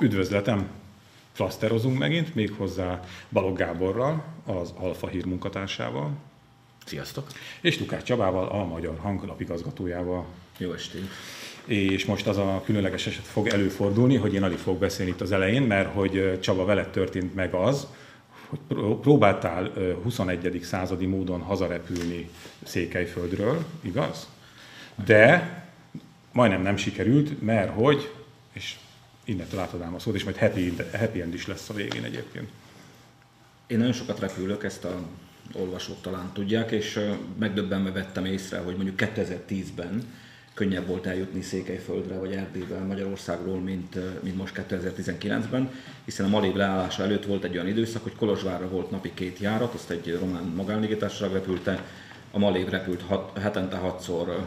Üdvözletem! Klaszterozunk megint, méghozzá Balog Gáborral, az Alfa Hír munkatársával. Sziasztok! És Lukács Csabával, a Magyar Hanglapigazgatójával. Jó estét! És most az a különleges eset fog előfordulni, hogy én alig fogok beszélni itt az elején, mert hogy Csaba veled történt meg az, hogy próbáltál 21. századi módon hazarepülni Székelyföldről, igaz? De majdnem nem sikerült, mert hogy, innentől átadám a szót, és majd happy, happy end is lesz a végén egyébként. Én nagyon sokat repülök, ezt a olvasók talán tudják, és megdöbbenve vettem észre, hogy mondjuk 2010-ben könnyebb volt eljutni Székelyföldre vagy Erdélybe Magyarországról, mint, mint most 2019-ben, hiszen a Malév leállása előtt volt egy olyan időszak, hogy Kolozsvárra volt napi két járat, azt egy román magánlégitársaság repülte, a Malév repült hat, hetente hatszor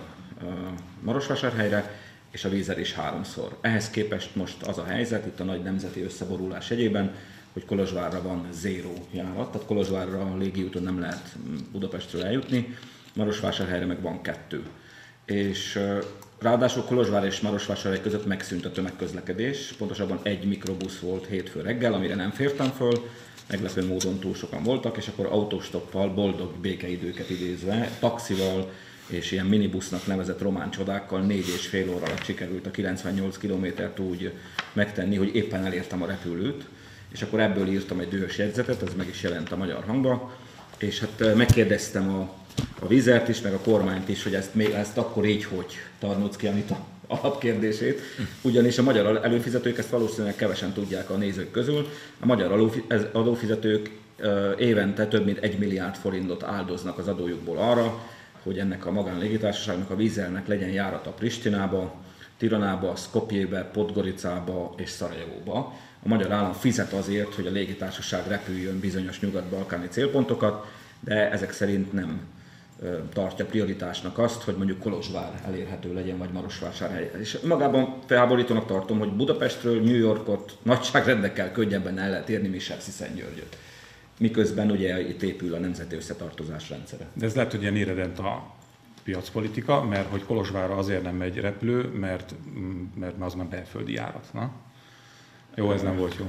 Marosvásárhelyre, és a vízer is háromszor. Ehhez képest most az a helyzet, itt a nagy nemzeti összeborulás egyében, hogy Kolozsvárra van zéró járat, tehát Kolozsvárra a légiúton nem lehet Budapestről eljutni, Marosvásárhelyre meg van kettő. És ráadásul Kolozsvár és Marosvásárhely között megszűnt a tömegközlekedés, pontosabban egy mikrobusz volt hétfő reggel, amire nem fértem föl, meglepő módon túl sokan voltak, és akkor autostoppal, boldog békeidőket idézve, taxival, és ilyen minibusznak nevezett román csodákkal négy és fél óra alatt sikerült a 98 kilométert úgy megtenni, hogy éppen elértem a repülőt, és akkor ebből írtam egy dühös jegyzetet, ez meg is jelent a magyar hangba, és hát megkérdeztem a, a vizert is, meg a kormányt is, hogy ezt, még, ezt akkor így hogy Tarnócki Anita alapkérdését, ugyanis a magyar előfizetők, ezt valószínűleg kevesen tudják a nézők közül, a magyar adófizetők évente több mint egy milliárd forintot áldoznak az adójukból arra, hogy ennek a magánlégitársaságnak, a vízelnek legyen járata Pristinába, Tiranába, Skopjébe, Podgoricába és Szarajevóba. A magyar állam fizet azért, hogy a légitársaság repüljön bizonyos nyugat-balkáni célpontokat, de ezek szerint nem tartja prioritásnak azt, hogy mondjuk Kolozsvár elérhető legyen, vagy Marosvásárhely. És magában felháborítónak tartom, hogy Budapestről New Yorkot nagyságrendekkel könnyebben el lehet érni, mint Sziszen-Györgyöt miközben ugye itt épül a nemzeti összetartozás rendszere. De ez lehet, hogy ilyen éredent a piacpolitika, mert hogy Kolozsvárra azért nem megy repülő, mert, mert az már belföldi járat. Na? Jó, ez nem volt jó.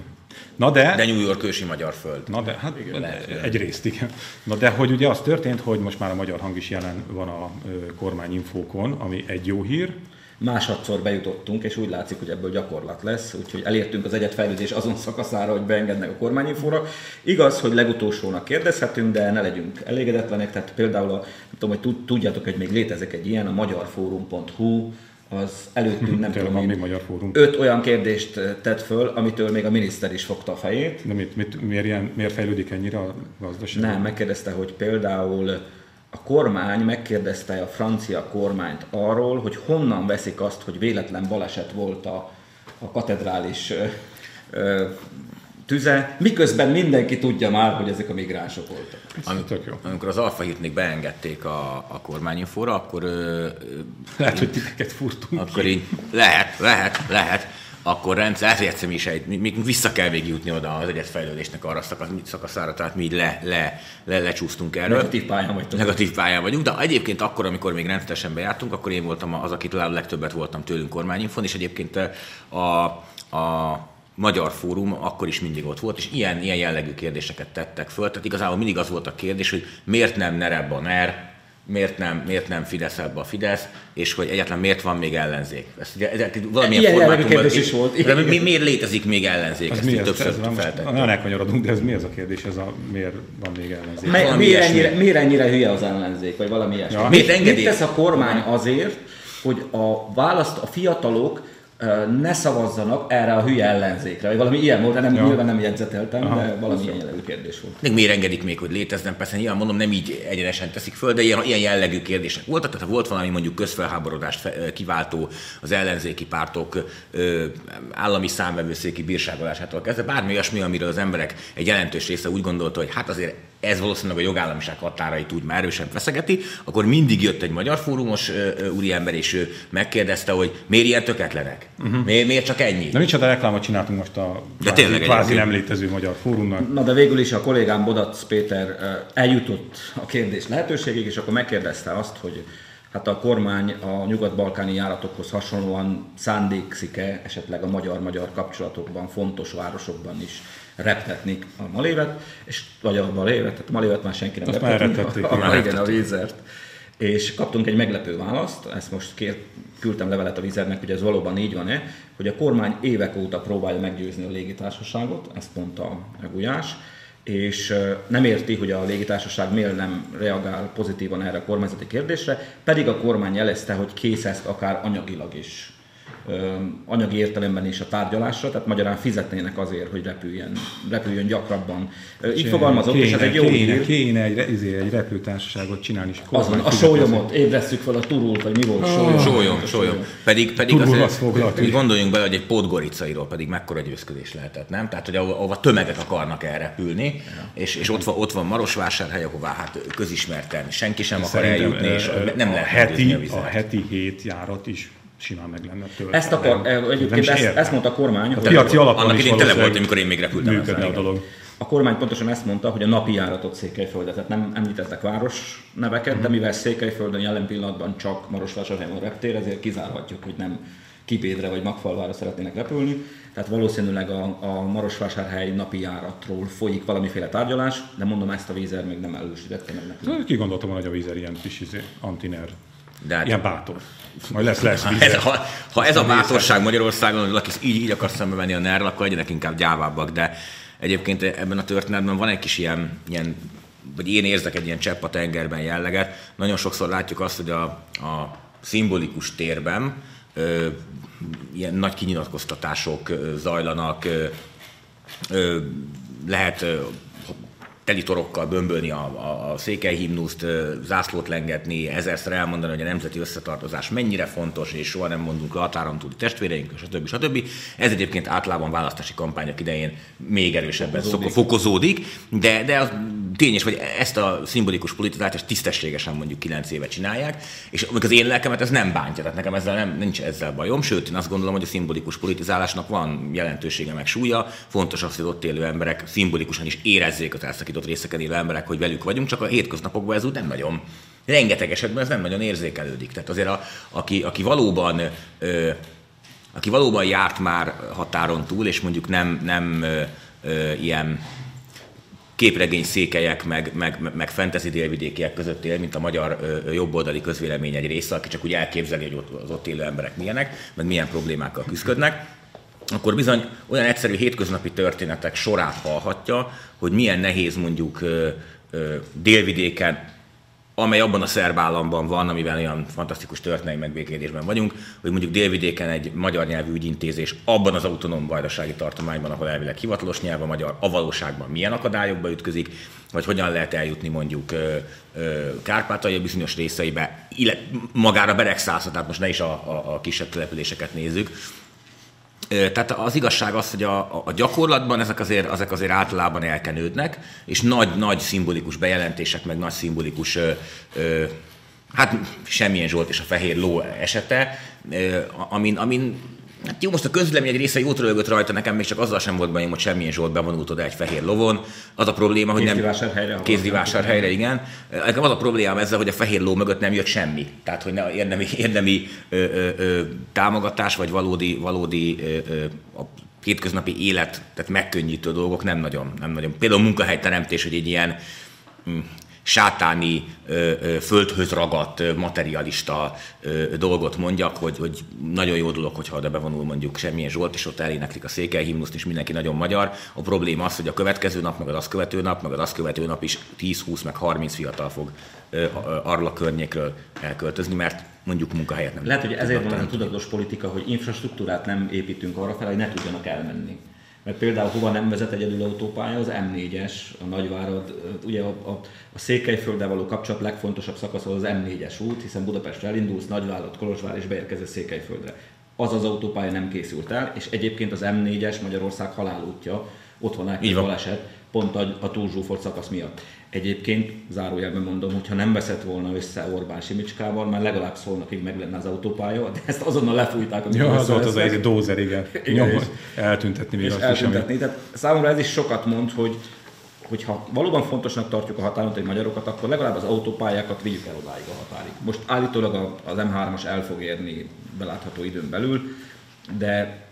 Na de... De New York ősi magyar föld. Na de, hát igen, egy részt igen. Na de, hogy ugye az történt, hogy most már a magyar hang is jelen van a kormányinfókon, ami egy jó hír, másodszor bejutottunk, és úgy látszik, hogy ebből gyakorlat lesz, úgyhogy elértünk az egyetfejlődés azon szakaszára, hogy beengednek a kormányinfóra. Igaz, hogy legutolsónak kérdezhetünk, de ne legyünk elégedetlenek, tehát például, a, nem tudom, hogy tudjátok, hogy még létezik egy ilyen, a magyarforum.hu, az előttünk nem tudom, még magyar fórum. öt olyan kérdést tett föl, amitől még a miniszter is fogta a fejét. De mit, mit, miért, ilyen, miért fejlődik ennyire a gazdaság? Nem, megkérdezte, hogy például a kormány megkérdezte a francia kormányt arról, hogy honnan veszik azt, hogy véletlen baleset volt a, a katedrális ö, ö, tüze, miközben mindenki tudja már, hogy ezek a migránsok voltak. Amikor, jó. amikor az Alfa hírt még beengedték a, a kormányinfóra, akkor... Ö, lehet, hogy titeket furtunk Akkor így, lehet, lehet, lehet akkor rendszer, ezért mi is egy, még vissza kell végigjutni oda az egyetfejlődésnek arra szakaszára, tehát mi le, le, le, lecsúsztunk erről. Negatív pályán vagyunk. Negatív pályán vagyunk, de egyébként akkor, amikor még rendszeresen bejártunk, akkor én voltam az, akit a legtöbbet voltam tőlünk kormányinfon, és egyébként a, a Magyar Fórum akkor is mindig ott volt, és ilyen, ilyen jellegű kérdéseket tettek föl. Tehát igazából mindig az volt a kérdés, hogy miért nem Nerebb a NER, miért nem, miért nem Fidesz ebbe a Fidesz, és hogy egyáltalán miért van még ellenzék. Ezt ugye, ez, valamilyen Ilyen formátumban, is volt. De mi, miért létezik még ellenzék? Ez ezt mi ez, többször ez feltettük. Nagyon elkanyarodunk, de ez mi ez a kérdés, ez a miért van még ellenzék? Mi, miért, ennyire, miért ennyire hülye az ellenzék, vagy valami ilyesmi? Ja. Miért, mit tesz a kormány azért, hogy a választ, a fiatalok ne szavazzanak erre a hülye ellenzékre, vagy valami ilyen volt, de nem, ja. nyilván nem jegyzeteltem, Aha, de valami ilyen jellegű kérdés volt. Még miért engedik még, hogy létezzen? Persze nyilván mondom, nem így egyenesen teszik föl, de ilyen, ilyen jellegű kérdések voltak, tehát ha volt valami mondjuk közfelháborodást kiváltó az ellenzéki pártok állami számvevőszéki bírságolásától kezdve, bármi olyasmi, amiről az emberek egy jelentős része úgy gondolta, hogy hát azért ez valószínűleg a jogállamiság határait úgy már erősen feszegeti, akkor mindig jött egy magyar fórumos úriember, és ő megkérdezte, hogy miért ilyen töketlenek? Uh-huh. Miért, miért csak ennyi? De micsoda reklámot csináltunk most a de kvázi, tényleg kvázi nem létező magyar fórumnak. Na de végül is a kollégám Bodac Péter eljutott a kérdés lehetőségig, és akkor megkérdezte azt, hogy Hát a kormány a nyugat-balkáni járatokhoz hasonlóan szándékszik-e esetleg a magyar-magyar kapcsolatokban, fontos városokban is reptetni a malévet, és, vagy a malévet, tehát a malévet már senki nem Azt már reptették, a, a, igen. igen, a vízert. És kaptunk egy meglepő választ, ezt most kér, küldtem levelet a vízernek, hogy ez valóban így van-e, hogy a kormány évek óta próbálja meggyőzni a légitársaságot, ezt mondta a Gulyás, és nem érti, hogy a légitársaság miért nem reagál pozitívan erre a kormányzati kérdésre, pedig a kormány jelezte, hogy kész ezt akár anyagilag is anyagi értelemben is a tárgyalásra, tehát magyarán fizetnének azért, hogy repüljen, repüljön gyakrabban. Így Kéne, fogalmazott, és ez egy jó kéne, hír. Kéne egy, izé, egy repültársaságot csinálni, és Azon, a sólyomot, ébresszük fel a turult, vagy mi volt? Sólyom. Sólyom, sólyom. Pedig, pedig azért, hogy- gondoljunk bele, hogy egy pótgoricairól pedig mekkora győzködés lehetett, nem? Tehát, hogy ahova, tömegek akarnak elrepülni, és, és ott, van, ott van Marosvásárhely, ahová hát közismerten senki sem akar Szerintem, eljutni, és nem lehet heti, a heti hét járat is simán meg lenne tőle. Ezt, akar, Nem- nem egyébként ezt, ezt mondta a kormány, A piaci alapon Annak idén tele volt, amikor én még repültem működne ezzel, a dolog. A kormány pontosan ezt mondta, hogy a napi járatot Székelyföldre, tehát nem említettek város neveket, de mivel Székelyföldön jelen pillanatban csak Marosvásárhelyen van reptér, ezért kizárhatjuk, hogy nem Kibédre vagy Magfalvára szeretnének repülni. Tehát valószínűleg a, a Marosvásárhely napi járatról folyik valamiféle tárgyalás, de mondom, ezt a vízer még nem elősítette meg nekünk. Ki gondoltam volna, hogy a vízer ilyen kis izé, antiner. De hát- Ilyen bátor. Majd lesz, lesz Ha ez, ha, ha ez a bátorság Magyarországon, hogy valaki így, így akar szembe venni a ner akkor legyenek inkább gyávábbak, de egyébként ebben a történetben van egy kis ilyen, ilyen vagy én érzek egy ilyen csepp a tengerben jelleget. Nagyon sokszor látjuk azt, hogy a, a szimbolikus térben ö, ilyen nagy kinyilatkoztatások ö, zajlanak, ö, ö, lehet ö, telitorokkal bömbölni a, a, a ö, zászlót lengetni, ezerszer elmondani, hogy a nemzeti összetartozás mennyire fontos, és soha nem mondunk le határon túli testvéreink, stb. stb. Ez egyébként általában választási kampányok idején még erősebben fokozódik, fokozódik de, de az tényes, hogy ezt a szimbolikus politizálást tisztességesen mondjuk 9 éve csinálják, és az én lelkemet ez nem bántja, tehát nekem ezzel nem, nincs ezzel bajom, sőt, én azt gondolom, hogy a szimbolikus politizálásnak van jelentősége meg súlya, fontos az, hogy ott élő emberek szimbolikusan is érezzék az elszakított részeken élő emberek, hogy velük vagyunk, csak a hétköznapokban ez úgy nem nagyon rengeteg esetben ez nem nagyon érzékelődik. Tehát azért, a, aki, aki valóban ö, aki valóban járt már határon túl, és mondjuk nem, nem ö, ö, ilyen képregény székelyek, meg, meg, meg fantasy délvidékiek között él, mint a magyar ö, jobboldali közvélemény egy része, aki csak úgy elképzeli, hogy ott, az ott élő emberek milyenek, meg milyen problémákkal küzdködnek, akkor bizony olyan egyszerű hétköznapi történetek sorát hallhatja, hogy milyen nehéz mondjuk ö, délvidéken amely abban a szerb államban van, amivel olyan fantasztikus történelmi megbékélésben vagyunk, hogy mondjuk délvidéken egy magyar nyelvű ügyintézés abban az autonóm vajdasági tartományban, ahol elvileg hivatalos nyelv a magyar, a valóságban milyen akadályokba ütközik, vagy hogyan lehet eljutni mondjuk ö, ö, Kárpátalja bizonyos részeibe, illetve magára Beregszászra, tehát most ne is a, a, a kisebb településeket nézzük, Tehát az igazság az, hogy a, a gyakorlatban ezek azért, ezek azért általában elkenődnek, és nagy-nagy szimbolikus bejelentések, meg nagy szimbolikus, ö, ö, hát semmilyen Zsolt és a Fehér Ló esete, ö, amin, amin Hát jó, most a közlemény egy része jót rögött rajta, nekem még csak azzal sem volt bajom, hogy semmilyen Zsolt bevonult oda egy fehér lovon. Az a probléma, hogy nem... Kézdivásárhelyre, igen. Nekem az a problémám ezzel, hogy a fehér ló mögött nem jött semmi. Tehát, hogy ne, érdemi, érdemi ö, ö, ö, támogatás, vagy valódi, valódi ö, ö, a hétköznapi élet, tehát megkönnyítő dolgok nem nagyon, nem nagyon. Például munkahelyteremtés, hogy egy ilyen mm, sátáni, földhöz ragadt, materialista dolgot mondjak, hogy, hogy nagyon jó dolog, hogyha oda bevonul mondjuk semmilyen Zsolt, és ott eléneklik a székelyhimnuszt, és mindenki nagyon magyar. A probléma az, hogy a következő nap, meg az azt követő nap, meg az azt követő nap is 10-20, meg 30 fiatal fog arról a környékről elköltözni, mert mondjuk munkahelyet nem Lehet, hogy ezért van a tudatos politika, hogy infrastruktúrát nem építünk arra fel, hogy ne tudjanak elmenni. Mert például hova nem vezet egyedül autópálya, az M4-es, a Nagyvárad, ugye a, a, a Székelyfölddel való kapcsolat legfontosabb szakasz az az M4-es út, hiszen Budapestre elindulsz, Nagyvárad, Kolozsvár és beérkezesz Székelyföldre. Az az autópálya nem készült el, és egyébként az M4-es Magyarország halálútja, ott van egy baleset, pont a, a túlzsúfolt szakasz miatt. Egyébként, zárójelben mondom, hogyha nem veszett volna össze Orbán Simicskával, már legalább szólnakig meg lenne az autópálya, de ezt azonnal lefújták, Ja, az volt az egy dózer, igen. Igen, Nyom, és- eltüntetni még és azt is, amit eltüntetni. Tehát számomra ez is sokat mond, hogy hogyha valóban fontosnak tartjuk a határon magyarokat, akkor legalább az autópályákat vigyük el odáig a határig. Most állítólag az M3-as el fog érni belátható időn belül, de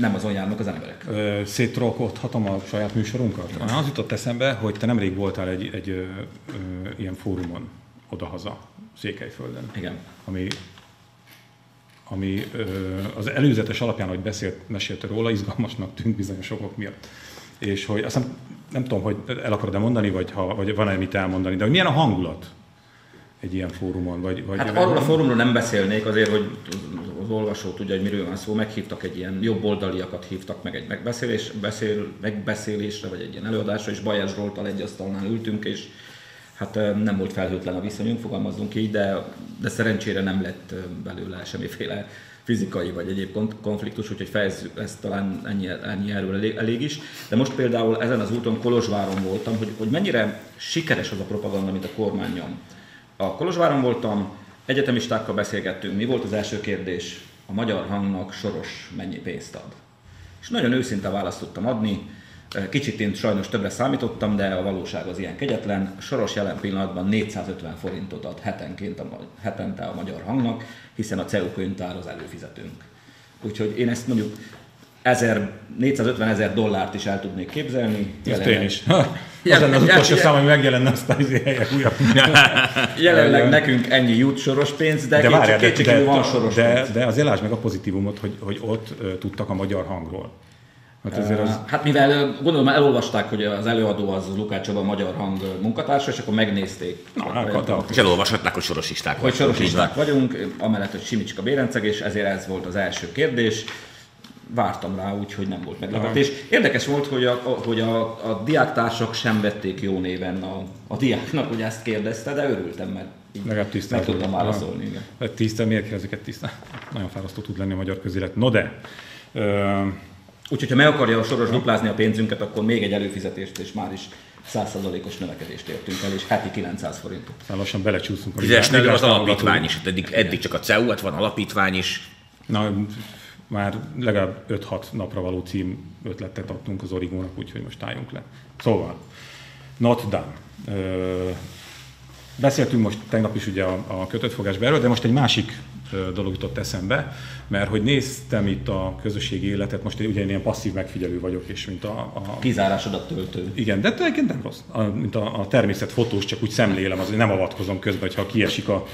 nem azon járnak az emberek. Széttrollkodhatom a saját műsorunkat? Igen. Az jutott eszembe, hogy te nemrég voltál egy, egy ö, ö, ilyen fórumon odahaza, Székelyföldön. Igen. Ami, ami ö, az előzetes alapján, hogy beszélt, mesélte róla, izgalmasnak tűnt bizonyos okok miatt. És hogy azt nem, nem tudom, hogy el akarod-e mondani, vagy, ha, vagy van-e mit elmondani, de hogy milyen a hangulat egy ilyen fórumon? Vagy, vagy hát arról a fórumról nem beszélnék, azért, hogy az olvasó tudja, hogy miről van szó. Meghívtak egy ilyen jobb oldaliakat hívtak meg egy megbeszélés, beszél, megbeszélésre, vagy egy ilyen előadásra, és Bajás Zsoltal egy asztalnál ültünk, és hát nem volt felhőtlen a viszonyunk, fogalmazunk így, de, de szerencsére nem lett belőle semmiféle fizikai vagy egyéb konfliktus, úgyhogy fejezzük ezt talán ennyi, ennyi erről elég, elég is. De most például ezen az úton Kolozsváron voltam, hogy, hogy mennyire sikeres az a propaganda, mint a kormány nyom. A Kolozsváron voltam, egyetemistákkal beszélgettünk, mi volt az első kérdés? A magyar hangnak Soros mennyi pénzt ad? És nagyon őszinte választ tudtam adni, Kicsit én sajnos többre számítottam, de a valóság az ilyen kegyetlen. Soros jelen pillanatban 450 forintot ad hetenként a, hetente a magyar hangnak, hiszen a CEU könyvtár az előfizetünk. Úgyhogy én ezt mondjuk 1000, 450 ezer dollárt is el tudnék képzelni. Ezt én is. Az lenne az utolsó szám, ami megjelenne, aztán az helyek újabb. Jelenleg nekünk ennyi jut soros pénz, de, de, várjál, de, de, van soros de, pénz. De azért lásd meg a pozitívumot, hogy, hogy ott tudtak a magyar hangról. Hát, azért az... hát mivel gondolom elolvasták, hogy az előadó az Lukács Csaba, a magyar hang munkatársa, és akkor megnézték. Na, hát, és elolvashatták, hogy sorosisták Hogy sorosisták vagyunk, amellett, hogy Simicska Bérenceg, és ezért ez volt az első kérdés vártam rá, úgyhogy nem volt meglepetés. Érdekes volt, hogy a, hogy a, a diáktársak sem vették jó néven a, a diáknak, hogy ezt kérdezte, de örültem, mert így Legalább meg tudtam válaszolni. Igen. Hát tisztel, miért kérdezik tisztel? Nagyon fárasztó tud lenni a magyar közélet. No de, ö, Úgyhogy ha meg akarja a soros duplázni a pénzünket, akkor még egy előfizetést, és már is 100%-os növekedést értünk el, és heti 900 forintot. Szóval lassan belecsúszunk. A Fizes az alapítvány is, eddig, eddig csak a CEU, hát van alapítvány is. Na, már legalább 5-6 napra való cím ötletet adtunk az Origónak, úgyhogy most álljunk le. Szóval, not done. Ö, beszéltünk most tegnap is ugye a, a kötött fogásba erről, de most egy másik dolog jutott eszembe, mert hogy néztem itt a közösségi életet, most ugye én ilyen passzív megfigyelő vagyok, és mint a... a Kizárásodat töltő. Igen, de egyébként nem rossz. A, mint a, a természet fotós, csak úgy szemlélem, azért nem avatkozom közben, hogyha kiesik a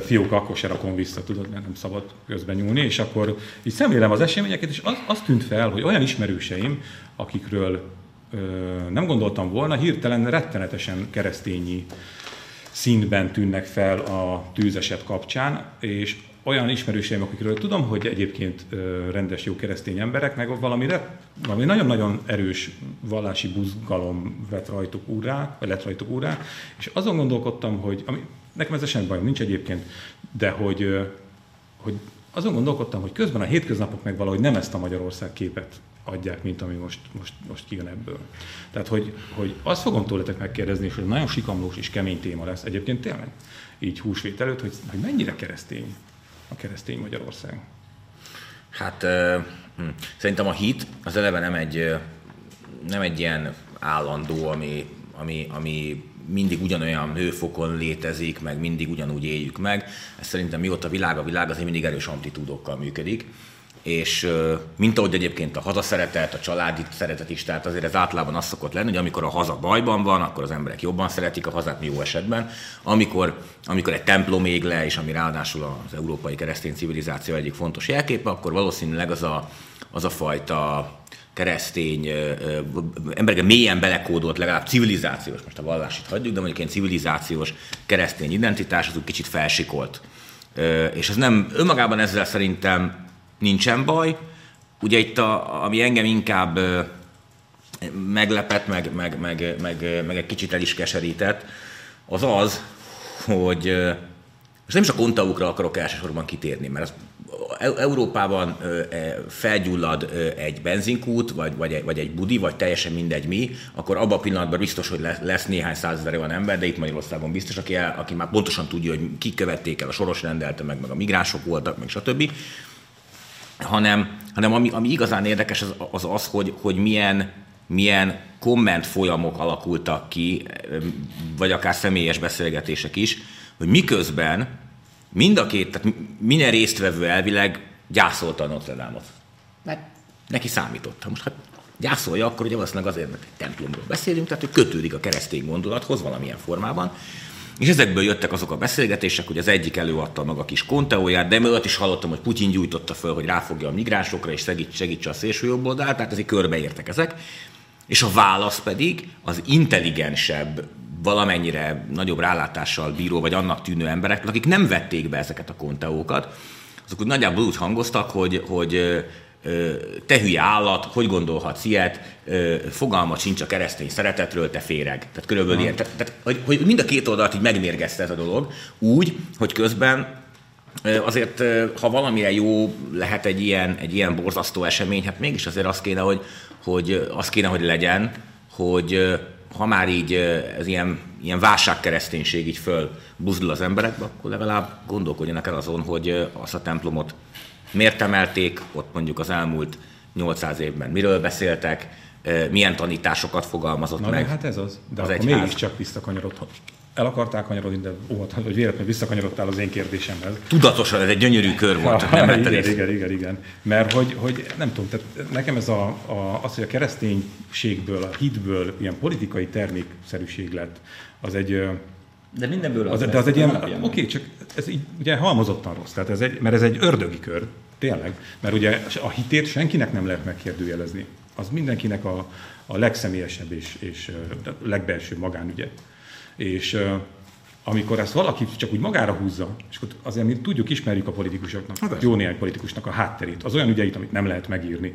fiók, akkor se rakom vissza, tudod, mert nem szabad közben nyúlni, és akkor így szemlélem az eseményeket, és az, az tűnt fel, hogy olyan ismerőseim, akikről ö, nem gondoltam volna, hirtelen rettenetesen keresztényi színben tűnnek fel a tűzeset kapcsán, és olyan ismerőseim, akikről tudom, hogy egyébként rendes, jó keresztény emberek, meg valamire, valami nagyon-nagyon erős vallási buzgalom vett rajtuk úrá, vagy lett rajtuk úrá, és azon gondolkodtam, hogy ami, nekem ez semmi bajom nincs egyébként, de hogy, hogy azon gondolkodtam, hogy közben a hétköznapok meg valahogy nem ezt a Magyarország képet adják, mint ami most, most, most kijön ebből. Tehát, hogy, hogy azt fogom tőletek megkérdezni, és hogy nagyon sikamlós és kemény téma lesz egyébként tényleg, így húsvét előtt, hogy, hogy mennyire keresztény a keresztény Magyarország. Hát hm, szerintem a hit az eleve nem egy, nem egy ilyen állandó, ami, ami, ami mindig ugyanolyan hőfokon létezik, meg mindig ugyanúgy éljük meg. Ez szerintem mióta világ a világ, azért mindig erős amplitúdokkal működik és mint ahogy egyébként a hazaszeretet, a családi szeretet is, tehát azért ez általában az szokott lenni, hogy amikor a haza bajban van, akkor az emberek jobban szeretik a hazát, jó esetben. Amikor, amikor egy templom ég le, és ami ráadásul az európai keresztény civilizáció egyik fontos jelképe, akkor valószínűleg az a, az a fajta keresztény, emberek mélyen belekódolt, legalább civilizációs, most a vallásit hagyjuk, de mondjuk egy civilizációs keresztény identitás az úgy kicsit felsikolt. És ez nem, önmagában ezzel szerintem nincsen baj. Ugye itt, a, ami engem inkább meglepett, meg, meg, meg, meg, meg egy kicsit el is keserített, az az, hogy most nem is a kontaukra akarok elsősorban kitérni, mert az Európában e, felgyullad egy benzinkút, vagy, vagy, egy, vagy egy budi, vagy teljesen mindegy mi, akkor abban a pillanatban biztos, hogy lesz néhány százezer olyan ember, de itt Magyarországon biztos, aki, el, aki már pontosan tudja, hogy kik követték el, a soros rendelte meg, meg a migránsok voltak, meg stb. Hanem, hanem ami, ami igazán érdekes az az, az hogy, hogy milyen milyen komment folyamok alakultak ki, vagy akár személyes beszélgetések is, hogy miközben mind a két, tehát minden résztvevő elvileg gyászolta a Notre Dame-ot. Mert neki számított. Ha most hát gyászolja, akkor ugye valószínűleg azért, mert egy templomról beszélünk, tehát hogy kötődik a keresztény gondolathoz valamilyen formában. És ezekből jöttek azok a beszélgetések, hogy az egyik előadta meg a kis konteóját, de mögött is hallottam, hogy Putyin gyújtotta föl, hogy ráfogja a migránsokra és segít, segítse a szélső jobb oldalt, tehát ezek körbeértek ezek. És a válasz pedig az intelligensebb, valamennyire nagyobb rálátással bíró, vagy annak tűnő emberek, akik nem vették be ezeket a konteókat, azok úgy nagyjából úgy hangoztak, hogy, hogy te hülye állat, hogy gondolhatsz ilyet, fogalma sincs a keresztény szeretetről, te féreg. Tehát körülbelül ilyen, tehát, tehát, hogy, hogy mind a két oldalt így megmérgezte ez a dolog, úgy, hogy közben azért, ha valamire jó lehet egy ilyen, egy ilyen borzasztó esemény, hát mégis azért az kéne, hogy, hogy az kéne, hogy legyen, hogy ha már így ez ilyen, ilyen válságkereszténység így fölbuzdul az emberekbe, akkor legalább gondolkodjanak el azon, hogy azt a templomot miért emelték, ott mondjuk az elmúlt 800 évben miről beszéltek, milyen tanításokat fogalmazott Na, meg. hát ez az. De az akkor mégiscsak visszakanyarodhat. El akarták kanyarodni, de óvatlan, hogy véletlenül visszakanyarodtál az én kérdésemhez. Tudatosan, ez egy gyönyörű kör volt, csak nem igen, észre. igen, igen, igen. Mert hogy, hogy nem tudom, tehát nekem ez a, a, az, hogy a kereszténységből, a hitből ilyen politikai termékszerűség lett, az egy, De mindenből az, az, de az egy ilyen, oké, okay, csak ez így ugye halmozottan rossz, tehát ez egy, mert ez egy ördögi kör, tényleg, mert ugye a hitét senkinek nem lehet megkérdőjelezni. Az mindenkinek a, a legszemélyesebb és, és ö, legbelsőbb magánügye. És amikor ezt valaki csak úgy magára húzza, és akkor azért mi tudjuk, ismerjük a politikusoknak, hát jó néhány politikusnak a hátterét, az olyan ügyeit, amit nem lehet megírni,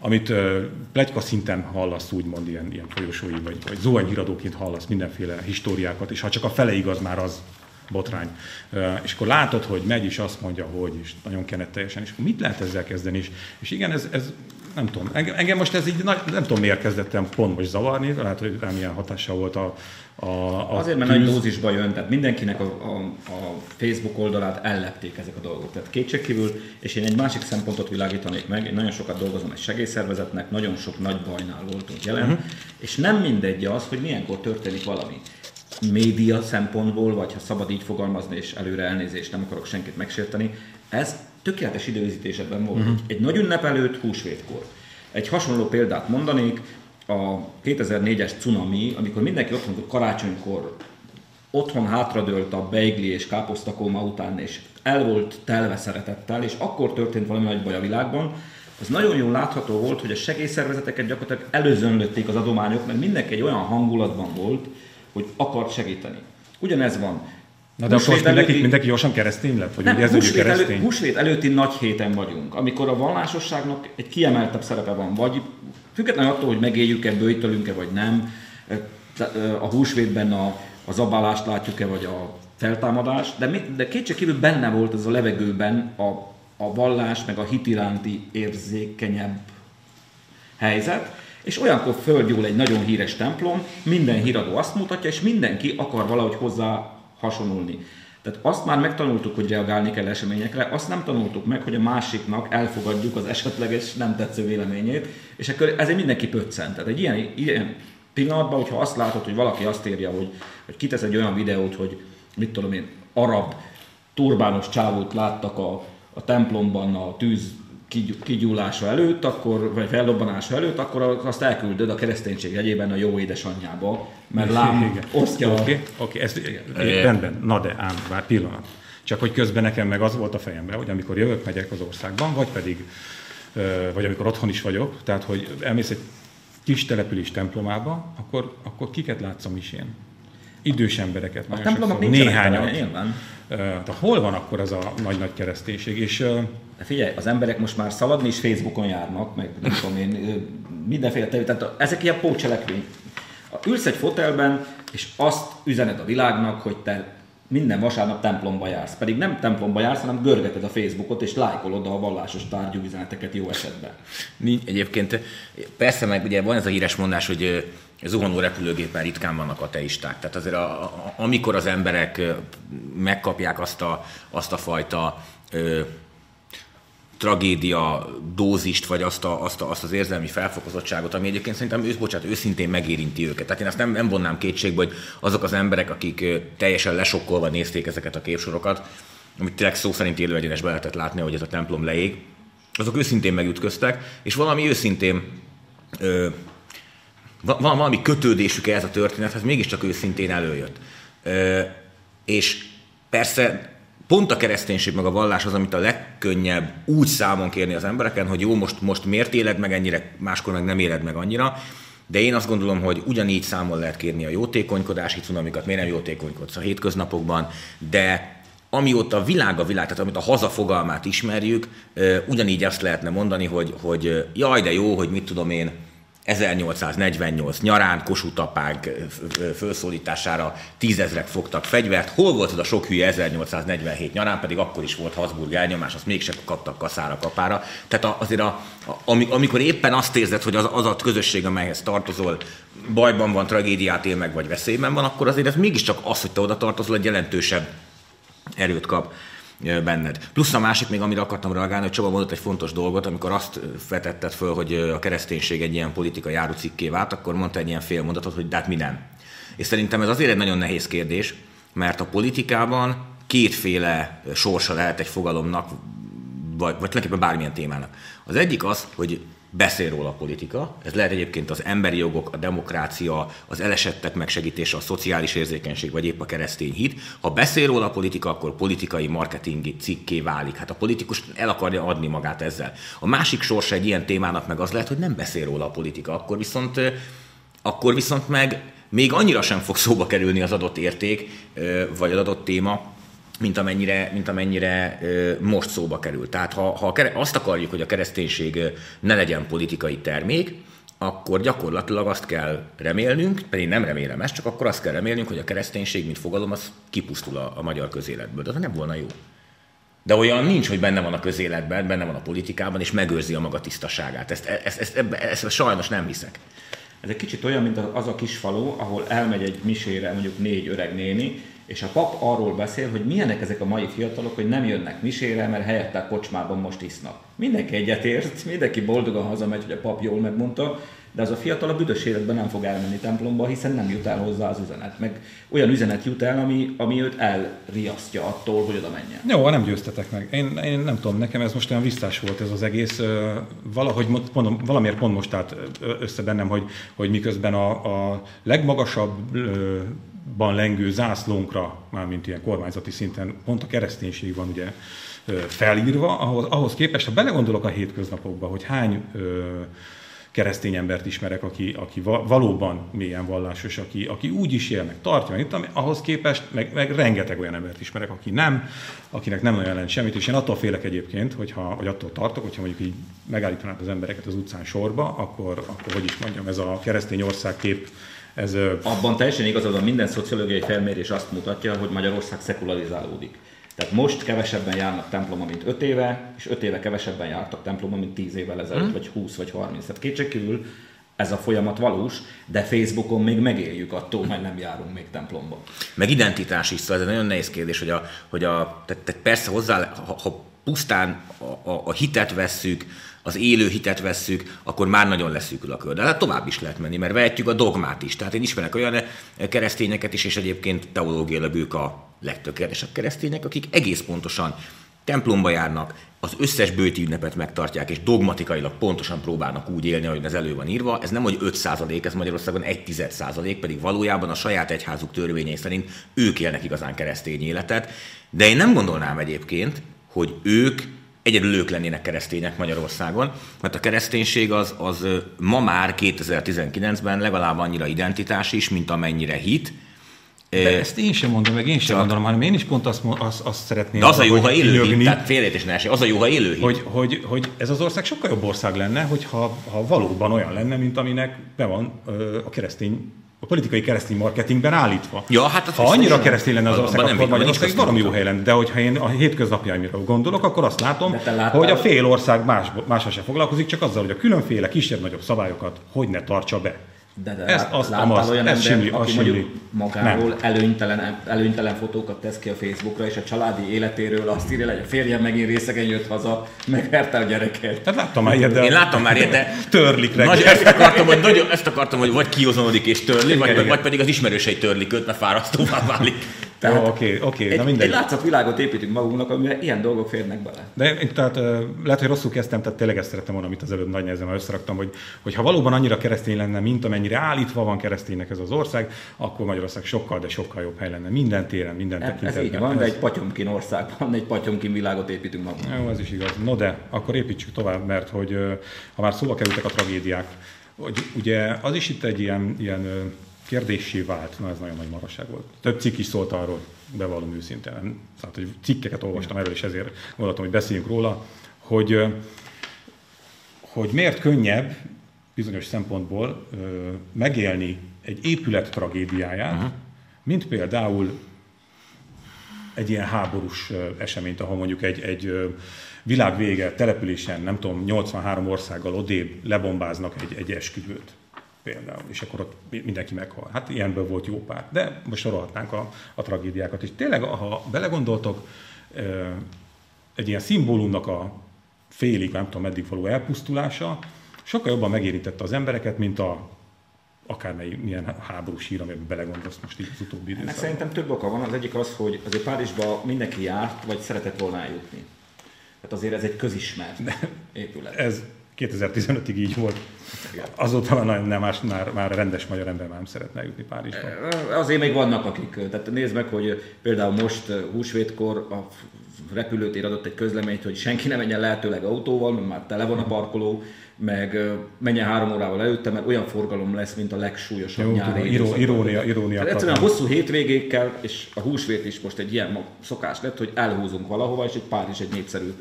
amit uh, plegyka szinten hallasz, úgymond ilyen, ilyen folyosói, vagy, vagy zuhanyhíradóként hallasz mindenféle históriákat, és ha csak a fele igaz, már az botrány. Uh, és akkor látod, hogy megy, és azt mondja, hogy, és nagyon kenetteljesen, és akkor mit lehet ezzel kezdeni? És, és igen, ez, ez nem tudom, engem, engem most ez így, nagy, nem tudom miért kezdettem pont most zavarni, lehet, hogy rám ilyen hatással volt a, a, a Azért, mert nagy dózisba jön, tehát mindenkinek a, a, a Facebook oldalát ellepték ezek a dolgok. Tehát kétségkívül, és én egy másik szempontot világítanék meg, én nagyon sokat dolgozom egy segélyszervezetnek, nagyon sok nagy bajnál voltunk jelen, uh-huh. és nem mindegy az, hogy milyenkor történik valami. Média szempontból, vagy ha szabad így fogalmazni, és előre elnézést, nem akarok senkit megsérteni, ez tökéletes időzítésben volt. Uh-huh. Egy nagy ünnep előtt, húsvétkor. Egy hasonló példát mondanék, a 2004-es cunami, amikor mindenki otthon karácsonykor, otthon hátradőlt a beigli és káposztakóma után, és el volt telve szeretettel, és akkor történt valami nagy baj a világban, az nagyon jól látható volt, hogy a segélyszervezeteket gyakorlatilag előzönlötték az adományok, mert mindenki egy olyan hangulatban volt, hogy akart segíteni. Ugyanez van. Na de akkor mindenki, előtti- mindenki gyorsan keresztény lett? Vagy nem, hogy húsvét, elő, keresztény? húsvét előtti nagy héten vagyunk, amikor a vallásosságnak egy kiemeltebb szerepe van, vagy függetlenül attól, hogy megéljük-e, bőjtölünk-e, vagy nem, a húsvétben a, a zabálást látjuk-e, vagy a feltámadást, de, mi, de kétségkívül benne volt ez a levegőben a, a vallás, meg a hit iránti érzékenyebb helyzet, és olyankor földgyúl egy nagyon híres templom, minden híradó azt mutatja, és mindenki akar valahogy hozzá hasonulni. Tehát azt már megtanultuk, hogy reagálni kell eseményekre, azt nem tanultuk meg, hogy a másiknak elfogadjuk az esetleges nem tetsző véleményét, és akkor ezért mindenki pöccent. Tehát egy ilyen, ilyen pillanatban, hogyha azt látod, hogy valaki azt írja, hogy, hogy kitesz egy olyan videót, hogy mit tudom én, arab turbános csávót láttak a, a templomban a tűz kigyúlása előtt, akkor, vagy fellobbanása előtt, akkor azt elküldöd a kereszténység jegyében a jó édesanyjába, mert lám Igen. osztja. Oké, oké, ez rendben, na de ám, vár pillanat. Csak hogy közben nekem meg az volt a fejemben, hogy amikor jövök, megyek az országban, vagy pedig, vagy amikor otthon is vagyok, tehát hogy elmész egy kis település templomába, akkor, akkor kiket látsz a misén? Idős embereket, A néhányat. nyilván. Ö, Tehát hol van akkor az a nagy-nagy kereszténység? És De figyelj, az emberek most már szaladni is Facebookon járnak, meg nem tudom én, mindenféle tevé, tehát ezek ilyen pócselekvény. Ülsz egy fotelben, és azt üzened a világnak, hogy te minden vasárnap templomba jársz. Pedig nem templomba jársz, hanem görgeted a Facebookot, és lájkolod a vallásos tárgyú üzeneteket jó esetben. Nincs, egyébként persze meg ugye van ez a híres mondás, hogy zuhanó repülőgépen ritkán vannak ateisták. Tehát azért a, a, amikor az emberek megkapják azt a, azt a fajta ö, tragédia dózist, vagy azt, a, azt, a, azt az érzelmi felfokozottságot, ami egyébként szerintem ősz, bocsánat, őszintén megérinti őket. Tehát én azt nem, nem vonnám kétségbe, hogy azok az emberek, akik teljesen lesokkolva nézték ezeket a képsorokat, amit tényleg szó szerint élő egyenesbe lehetett látni, hogy ez a templom leég, azok őszintén megütköztek, és valami őszintén ö, valami kötődésük ez a történethez mégiscsak őszintén előjött. Ö, és persze pont a kereszténység meg a vallás az, amit a legkönnyebb úgy számon kérni az embereken, hogy jó, most, most miért éled meg ennyire, máskor meg nem éled meg annyira, de én azt gondolom, hogy ugyanígy számon lehet kérni a jótékonykodási cunamikat, miért nem jótékonykodsz a hétköznapokban, de amióta a világ a világ, tehát amit a haza fogalmát ismerjük, ugyanígy azt lehetne mondani, hogy, hogy jaj, de jó, hogy mit tudom én, 1848 nyarán Kossuth felszólítására tízezrek fogtak fegyvert. Hol volt az a sok hülye 1847 nyarán, pedig akkor is volt Habsburg elnyomás, azt mégsem kaptak kaszára kapára. Tehát azért a, amikor éppen azt érzed, hogy az, az a közösség, amelyhez tartozol, bajban van, tragédiát él meg, vagy veszélyben van, akkor azért ez mégiscsak az, hogy te oda tartozol, egy jelentősebb erőt kap benned. Plusz a másik még, amire akartam reagálni, hogy Csaba mondott egy fontos dolgot, amikor azt vetetted föl, hogy a kereszténység egy ilyen politikai járucikké vált, akkor mondta egy ilyen félmondatot, hogy de hát mi nem. És szerintem ez azért egy nagyon nehéz kérdés, mert a politikában kétféle sorsa lehet egy fogalomnak, vagy, vagy tulajdonképpen bármilyen témának. Az egyik az, hogy beszél róla a politika. Ez lehet egyébként az emberi jogok, a demokrácia, az elesettek megsegítése, a szociális érzékenység, vagy épp a keresztény hit. Ha beszél róla a politika, akkor politikai marketingi cikké válik. Hát a politikus el akarja adni magát ezzel. A másik sorsa egy ilyen témának meg az lehet, hogy nem beszél róla a politika, akkor viszont, akkor viszont meg még annyira sem fog szóba kerülni az adott érték, vagy az adott téma, mint amennyire, mint amennyire most szóba kerül. Tehát ha, ha azt akarjuk, hogy a kereszténység ne legyen politikai termék, akkor gyakorlatilag azt kell remélnünk, pedig nem remélem ezt, csak akkor azt kell remélnünk, hogy a kereszténység, mint fogalom, az kipusztul a, a magyar közéletből. De az nem volna jó. De olyan nincs, hogy benne van a közéletben, benne van a politikában, és megőrzi a maga tisztaságát. Ezt, ezt, ezt, ezt, ezt, ezt sajnos nem hiszek. Ez egy kicsit olyan, mint az a kis falu, ahol elmegy egy misére mondjuk négy öreg néni, és a pap arról beszél, hogy milyenek ezek a mai fiatalok, hogy nem jönnek misére, mert helyette kocsmában most isznak. Mindenki egyetért, mindenki boldogan hazamegy, hogy a pap jól megmondta, de az a fiatal a büdös életben nem fog elmenni templomba, hiszen nem jut el hozzá az üzenet. Meg olyan üzenet jut el, ami, ami őt elriasztja attól, hogy oda menjen. Jó, nem győztetek meg. Én, én nem tudom, nekem ez most olyan visszás volt ez az egész. Valahogy mondom, valamiért pont most állt össze bennem, hogy, hogy miközben a, a legmagasabb ban lengő zászlónkra, mármint ilyen kormányzati szinten, pont a kereszténység van ugye felírva, ahhoz, ahhoz képest, ha belegondolok a hétköznapokba, hogy hány ö, keresztény embert ismerek, aki, aki valóban mélyen vallásos, aki, aki úgy is él, meg tartja, itt, ahhoz képest meg, meg rengeteg olyan embert ismerek, aki nem, akinek nem nagyon jelent semmit, és én attól félek egyébként, hogyha, vagy attól tartok, hogyha mondjuk így megállítanák az embereket az utcán sorba, akkor, akkor hogy is mondjam, ez a keresztény országkép ez, Abban teljesen igazad van, minden szociológiai felmérés azt mutatja, hogy Magyarország szekularizálódik. Tehát most kevesebben járnak templomba, mint 5 éve, és 5 éve kevesebben jártak templomba, mint 10 évvel ezelőtt, hmm. vagy 20 vagy 30. Tehát kétségkívül ez a folyamat valós, de Facebookon még megéljük attól, hogy nem járunk még templomba. Meg identitás is, szóval ez egy nagyon nehéz kérdés, hogy a, hogy a tehát, tehát persze hozzá, ha, ha pusztán a, a, a hitet vesszük, az élő hitet vesszük, akkor már nagyon leszűkül a kör. De hát tovább is lehet menni, mert vehetjük a dogmát is. Tehát én ismerek olyan keresztényeket is, és egyébként teológiailag ők a legtökéletesebb keresztények, akik egész pontosan templomba járnak, az összes bőti ünnepet megtartják, és dogmatikailag pontosan próbálnak úgy élni, ahogy ez elő van írva. Ez nem, hogy 5 ez Magyarországon 1 százalék, pedig valójában a saját egyházuk törvényei szerint ők élnek igazán keresztény életet. De én nem gondolnám egyébként, hogy ők egyedül ők lennének keresztények Magyarországon, mert a kereszténység az, az ma már 2019-ben legalább annyira identitás is, mint amennyire hit, de ezt én sem mondom, meg én sem gondolom, hanem én is pont azt, azt, azt szeretném. De az a jó, ha élő hit, tehát félrejtés ne az a jó, ha élő hit. Hogy, hogy, hogy, ez az ország sokkal jobb ország lenne, hogyha ha valóban olyan lenne, mint aminek be van a keresztény a politikai keresztény marketingben állítva. Ja, hát ha annyira keresztény lenne az ország, akkor Magyarország valami jó hely lenne. De hogyha én a hétköznapjaimra gondolok, akkor azt látom, hogy a fél ország más, mással sem foglalkozik, csak azzal, hogy a különféle kisebb-nagyobb szabályokat hogy ne tartsa be. De, de Ezt- ezt, azt láttál amaz- olyan ez ember, simli, aki simli. mondjuk magáról előnytelen, előnytelen fotókat tesz ki a Facebookra, és a családi életéről azt írja, hogy a férjem megint részegen jött haza, megverte a gyereket. Hát láttam már ilyet, de Én láttam már ilyet, de törlik Nagy, ezt, akartam, hogy, nagyon, ezt akartam, hogy vagy kiozanodik és törli, vagy, igen. vagy pedig az ismerősei törlik őt, mert fárasztóvá válik. Jó, oké, oké, na Egy, egy mindegy. látszatvilágot építünk magunknak, amiben ilyen dolgok férnek bele. De én, tehát lehet, hogy rosszul kezdtem, tehát tényleg ezt szerettem volna, amit az előbb nagy nehezen összeraktam, hogy, hogy ha valóban annyira keresztény lenne, mint amennyire állítva van kereszténynek ez az ország, akkor Magyarország sokkal, de sokkal jobb hely lenne. Minden téren, minden Ez, ez tekintetben. így van, de Ez- egy patyomkin országban, egy patyomkin világot építünk magunknak. Jó, ez is igaz. No de, akkor építsük tovább, mert hogy ha már szóba kerültek a tragédiák, hogy ugye az is itt egy ilyen, ilyen kérdéssé vált, na ez nagyon nagy maraság volt. Több cikk is szólt arról, bevallom őszintén. Tehát, hogy cikkeket olvastam erről, és ezért gondoltam, hogy beszéljünk róla, hogy, hogy miért könnyebb bizonyos szempontból megélni egy épület tragédiáját, uh-huh. mint például egy ilyen háborús eseményt, ahol mondjuk egy, egy világvége településen, nem tudom, 83 országgal odébb lebombáznak egy, egy esküvőt például, és akkor ott mi- mindenki meghal. Hát ilyenből volt jó pár. De most sorolhatnánk a, a tragédiákat is. Tényleg, ha belegondoltok, egy ilyen szimbólumnak a félig, nem tudom meddig való elpusztulása, sokkal jobban megérintette az embereket, mint a akármely milyen háborús hír, amiben belegondolsz most így az utóbbi Ennek időszakban. szerintem több oka van. Az egyik az, hogy azért Párizsba mindenki járt, vagy szeretett volna eljutni. Tehát azért ez egy közismert épület. Ez 2015-ig így volt. Azóta már nem, más, már, már rendes magyar ember már nem szeretne jutni Párizsba. Azért még vannak akik, tehát nézd meg, hogy például most húsvétkor a repülőtér adott egy közleményt, hogy senki ne menjen lehetőleg autóval, mert már tele van a parkoló, meg menjen három órával előtte, mert olyan forgalom lesz, mint a legsúlyosabb Jó, nyári iró, irónia, irónia. Tehát egyszerűen hosszú hétvégékkel, és a húsvét is most egy ilyen szokás lett, hogy elhúzunk valahova, és egy Párizs egy népszerű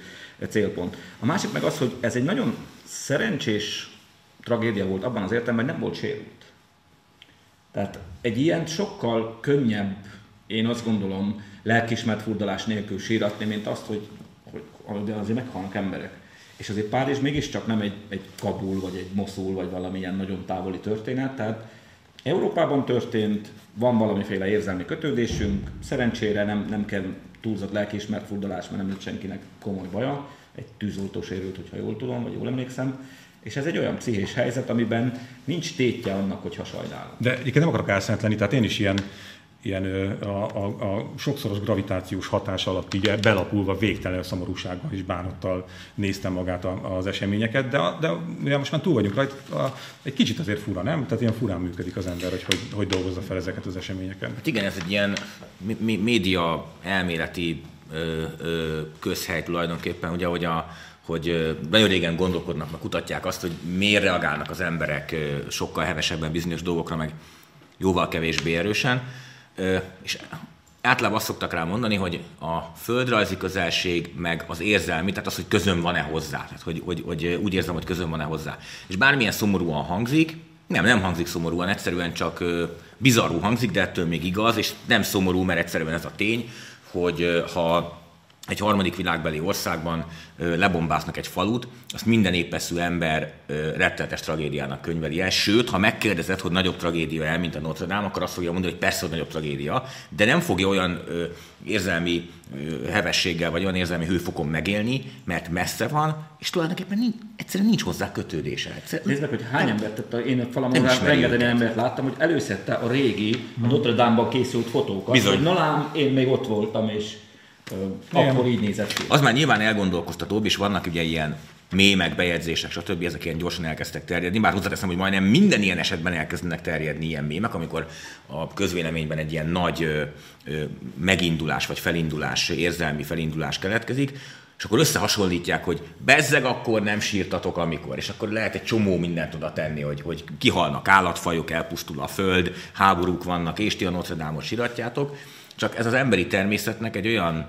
célpont. A másik meg az, hogy ez egy nagyon szerencsés tragédia volt abban az értelemben, hogy nem volt sérült. Tehát egy ilyen sokkal könnyebb, én azt gondolom, lelkismert furdalás nélkül síratni, mint azt, hogy, hogy, hogy azért meghalnak emberek. És azért Párizs mégiscsak nem egy, egy Kabul, vagy egy Moszul, vagy valamilyen nagyon távoli történet, tehát Európában történt, van valamiféle érzelmi kötődésünk, szerencsére nem, nem kell túlzott lelkiismert furdalás, mert nem lett senkinek komoly baja, egy tűzoltó sérült, hogyha jól tudom, vagy jól emlékszem, és ez egy olyan pszichés helyzet, amiben nincs tétje annak, hogyha sajnálunk. De egyébként nem akarok elszentleni, tehát én is ilyen, ilyen a, a, a sokszoros gravitációs hatás alatt így belapulva végtelen szomorúsággal és bánattal néztem magát a- az eseményeket, de, de ugye most már túl vagyunk rajta, a- egy kicsit azért fura, nem? Tehát ilyen furán működik az ember, hogy hogy, hogy dolgozza fel ezeket az eseményeket. Hát igen, ez egy ilyen média elméleti közhely tulajdonképpen, ugye, hogy, a, hogy nagyon régen gondolkodnak, meg kutatják azt, hogy miért reagálnak az emberek sokkal hevesebben bizonyos dolgokra, meg jóval kevésbé erősen. És általában azt szoktak rá mondani, hogy a földrajzi közelség, meg az érzelmi, tehát az, hogy közön van-e hozzá, tehát hogy, hogy, hogy úgy érzem, hogy közön van-e hozzá. És bármilyen szomorúan hangzik, nem, nem hangzik szomorúan, egyszerűen csak bizarrú hangzik, de ettől még igaz, és nem szomorú, mert egyszerűen ez a tény, hogy ha egy harmadik világbeli országban lebombáznak egy falut, azt minden épeszű ember rettenetes tragédiának könyveli el. Sőt, ha megkérdezed, hogy nagyobb tragédia el, mint a Notre Dame, akkor azt fogja mondani, hogy persze, hogy nagyobb tragédia, de nem fogja olyan érzelmi hevességgel, vagy olyan érzelmi hőfokon megélni, mert messze van, és tulajdonképpen nincs, egyszerűen nincs hozzá kötődése. Egyszerűen, Nézd meg, hogy hány embert, tehát a- én a falamon rengeteg embert láttam, hogy előszedte a régi, a Notre Dame-ban készült fotókat. Bizony. Hogy, na lám, én még ott voltam, és Igen. akkor így nézett ki. Az már nyilván elgondolkoztatóbb, és vannak ugye ilyen mémek, bejegyzések, stb. ezek ilyen gyorsan elkezdtek terjedni. Bár hozzáteszem, hogy majdnem minden ilyen esetben elkezdenek terjedni ilyen mémek, amikor a közvéleményben egy ilyen nagy ö, ö, megindulás vagy felindulás, érzelmi felindulás keletkezik, és akkor összehasonlítják, hogy bezzeg akkor nem sírtatok, amikor. És akkor lehet egy csomó mindent oda tenni, hogy, hogy kihalnak állatfajok, elpusztul a föld, háborúk vannak, és ti a Notre Dame-ot síratjátok. Csak ez az emberi természetnek egy olyan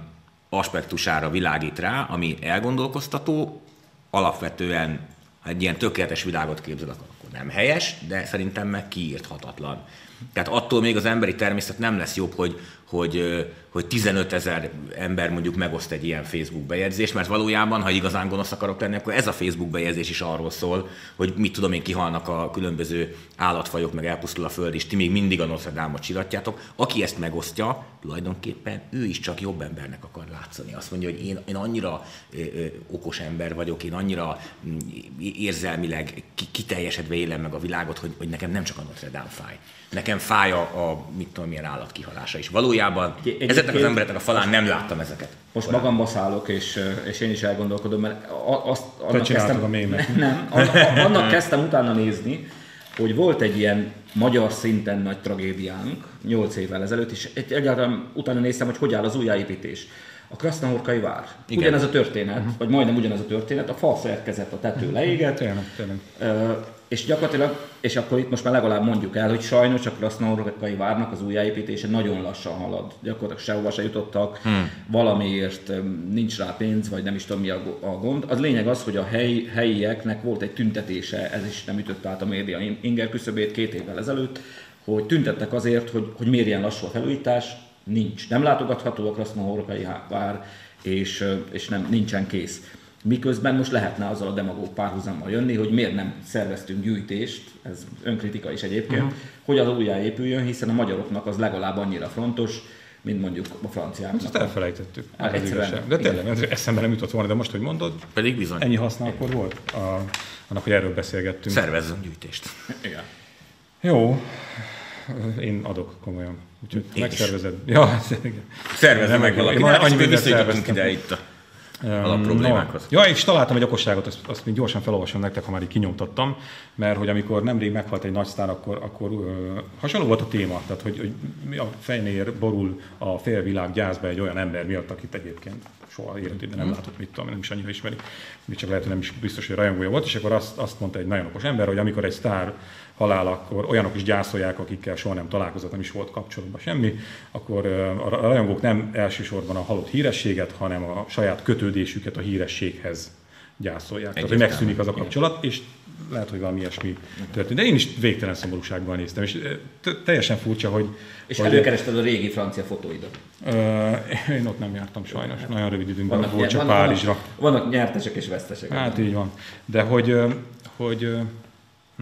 aspektusára világít rá, ami elgondolkoztató, alapvetően ha egy ilyen tökéletes világot képzelek, akkor nem helyes, de szerintem meg kiírthatatlan. Tehát attól még az emberi természet nem lesz jobb, hogy, hogy, hogy 15 ezer ember mondjuk megoszt egy ilyen Facebook bejegyzést, mert valójában, ha igazán gonosz akarok lenni, akkor ez a Facebook bejegyzés is arról szól, hogy mit tudom én, kihalnak a különböző állatfajok, meg elpusztul a föld, és ti még mindig a Notre Dame-ot csiratjátok. Aki ezt megosztja, tulajdonképpen ő is csak jobb embernek akar látszani. Azt mondja, hogy én, én annyira ö, ö, okos ember vagyok, én annyira mm, érzelmileg kiteljesedve élem meg a világot, hogy, hogy nekem nem csak a Notre Dame fáj nekem fáj a, a mit tudom, milyen állatkihalása is. Valójában egy, ezeknek az embereknek a falán nem láttam ezeket. Most korábban. magamba szállok, és, és én is elgondolkodom, mert azt, annak kezdtem, a mémet. Nem, annak kezdtem utána nézni, hogy volt egy ilyen magyar szinten nagy tragédiánk 8 évvel ezelőtt, és egyáltalán utána néztem, hogy hogy áll az újjáépítés. A Krasznahorkai vár. Igen. Ugyanez a történet, uh-huh. vagy majdnem ugyanez a történet, a fal szerkezet, a tető leégett. Tényleg, tényleg. És gyakorlatilag, és akkor itt most már legalább mondjuk el, hogy sajnos a Krasznaorkai várnak az újjáépítése nagyon lassan halad. Gyakorlatilag sehova se jutottak, hmm. valamiért nincs rá pénz, vagy nem is tudom mi a, a gond. Az lényeg az, hogy a helyi, helyieknek volt egy tüntetése, ez is nem ütött át a média inger küszöbét két évvel ezelőtt, hogy tüntettek azért, hogy, hogy miért ilyen lassú a felújítás, nincs. Nem látogatható a Krasznaorkai vár, és, és nem, nincsen kész. Miközben most lehetne azzal a demagóg párhuzammal jönni, hogy miért nem szerveztünk gyűjtést, ez önkritika is egyébként, uh-huh. hogy az újjáépüljön, hiszen a magyaroknak az legalább annyira fontos, mint mondjuk a franciáknak. Ezt elfelejtettük. Hát, egyszerűen. De tényleg, ez eszembe nem jutott volna, de most, hogy mondod, pedig bizony. Ennyi haszna akkor volt, a, annak, hogy erről beszélgettünk. Szervezzünk gyűjtést. Igen. Jó, én adok komolyan. Úgyhogy én megszervezed. Is. Ja, Szervezem meg valaki. Annyi mindent ide itt a alapproblémákhoz. No. Ja, és találtam egy okosságot, azt, azt még gyorsan felolvasom nektek, ha már így kinyomtattam, mert hogy amikor nemrég meghalt egy nagy sztár, akkor, akkor uh, hasonló volt a téma, tehát hogy, hogy a fejnél borul a félvilág gyászba egy olyan ember miatt, akit egyébként soha életében nem hmm. látott, mit tudom, nem is annyira ismeri, még csak lehet, hogy nem is biztos, hogy rajongója volt, és akkor azt, azt mondta egy nagyon okos ember, hogy amikor egy sztár akkor olyanok is gyászolják, akikkel soha nem találkozott, nem is volt kapcsolatban semmi, akkor a rajongók nem elsősorban a halott hírességet, hanem a saját kötődésüket a hírességhez gyászolják. Tehát, hogy megszűnik az a kapcsolat, és lehet, hogy valami ilyesmi történt. De én is végtelen szomorúságban néztem, és teljesen furcsa, hogy... És hogy előkerested a régi francia fotóidat? Uh, én ott nem jártam sajnos, nagyon rövid időnkben volt csak Párizsra. Vannak, vannak nyertesek és vesztesek. Hát így van. De hogy, hogy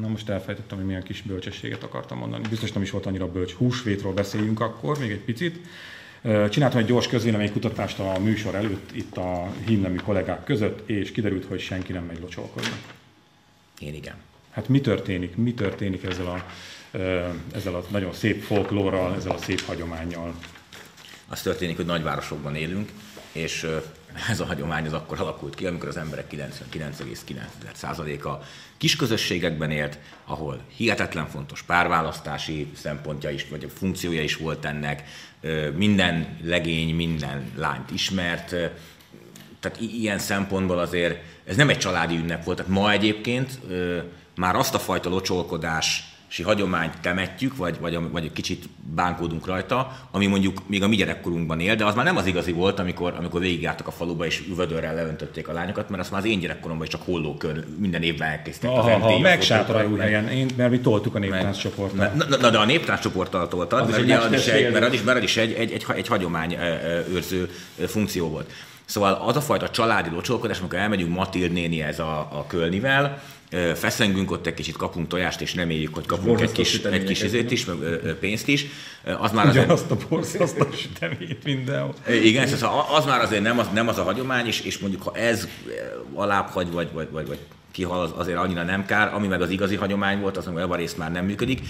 Na most elfejtettem, hogy milyen kis bölcsességet akartam mondani. Biztos nem is volt annyira bölcs. Húsvétról beszéljünk akkor, még egy picit. Csináltam egy gyors kutatást a műsor előtt itt a hímnemű kollégák között, és kiderült, hogy senki nem megy locsolkodni. Én igen. Hát mi történik? Mi történik ezzel a, ezzel a nagyon szép folklórral, ezzel a szép hagyományjal? Az történik, hogy nagyvárosokban élünk, és ez a hagyomány az akkor alakult ki, amikor az emberek 99,9%-a kis közösségekben élt, ahol hihetetlen fontos párválasztási szempontja is, vagy a funkciója is volt ennek, minden legény, minden lányt ismert, tehát ilyen szempontból azért ez nem egy családi ünnep volt, tehát ma egyébként már azt a fajta locsolkodás si hagyományt temetjük, vagy, vagy, vagy egy kicsit bánkódunk rajta, ami mondjuk még a mi gyerekkorunkban él, de az már nem az igazi volt, amikor, amikor végigjártak a faluba és üvödörrel leöntötték a lányokat, mert az már az én gyerekkoromban is csak hollókön minden évben elkészítették az MTV. Meg helyen, én, mert mi toltuk a néptánc csoporttal. Na, na, de a néptánc csoporttal toltad, mert, ugye az is egy, mert az is, mert az is egy, egy, egy, egy hagyomány őrző funkció volt. Szóval az a fajta családi locsolkodás, amikor elmegyünk Matild néni ez a, a Kölnivel, feszengünk ott egy kicsit, kapunk tojást, és reméljük, hogy kapunk egy kis, egy kis izét is, meg pénzt is. Az már azért... azt a borzasztó sütemét mindenhol. Igen, az, az már azért nem az, nem az a hagyomány, és, és mondjuk ha ez alább hagy, vagy, vagy, vagy, vagy kihal, az azért annyira nem kár, ami meg az igazi hagyomány volt, az meg a részt már nem működik.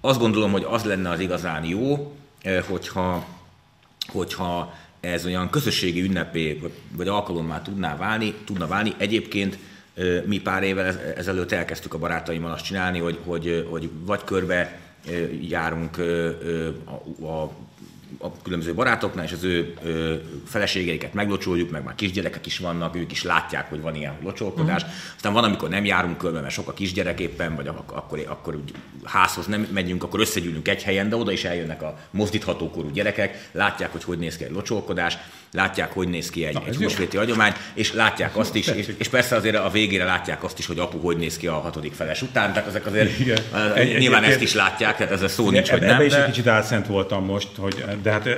Azt gondolom, hogy az lenne az igazán jó, hogyha, hogyha ez olyan közösségi ünnepé vagy alkalommá tudná válni, tudna válni. Egyébként mi pár évvel ezelőtt elkezdtük a barátaimmal azt csinálni, hogy, hogy, hogy vagy körbe járunk a, a a különböző barátoknál, és az ő ö, feleségeiket meglocsoljuk, meg már kisgyerekek is vannak, ők is látják, hogy van ilyen locsolkodás. Uh-huh. Aztán van, amikor nem járunk körbe, mert sok a kisgyerek éppen, vagy akkor, akkor, akkor úgy házhoz nem megyünk, akkor összegyűlünk egy helyen, de oda is eljönnek a mozdítható korú gyerekek, látják, hogy hogy néz ki egy locsolkodás, látják, hogy néz ki egy, Na, egy húsvéti hagyomány, és látják azt is, és, és, persze azért a végére látják azt is, hogy apu hogy néz ki a hatodik feles után, tehát ezek azért Igen. Egy, nyilván egy, ezt is látják, tehát ez a szó nincs, hogy nem. is egy kicsit álszent voltam most, hogy, de hát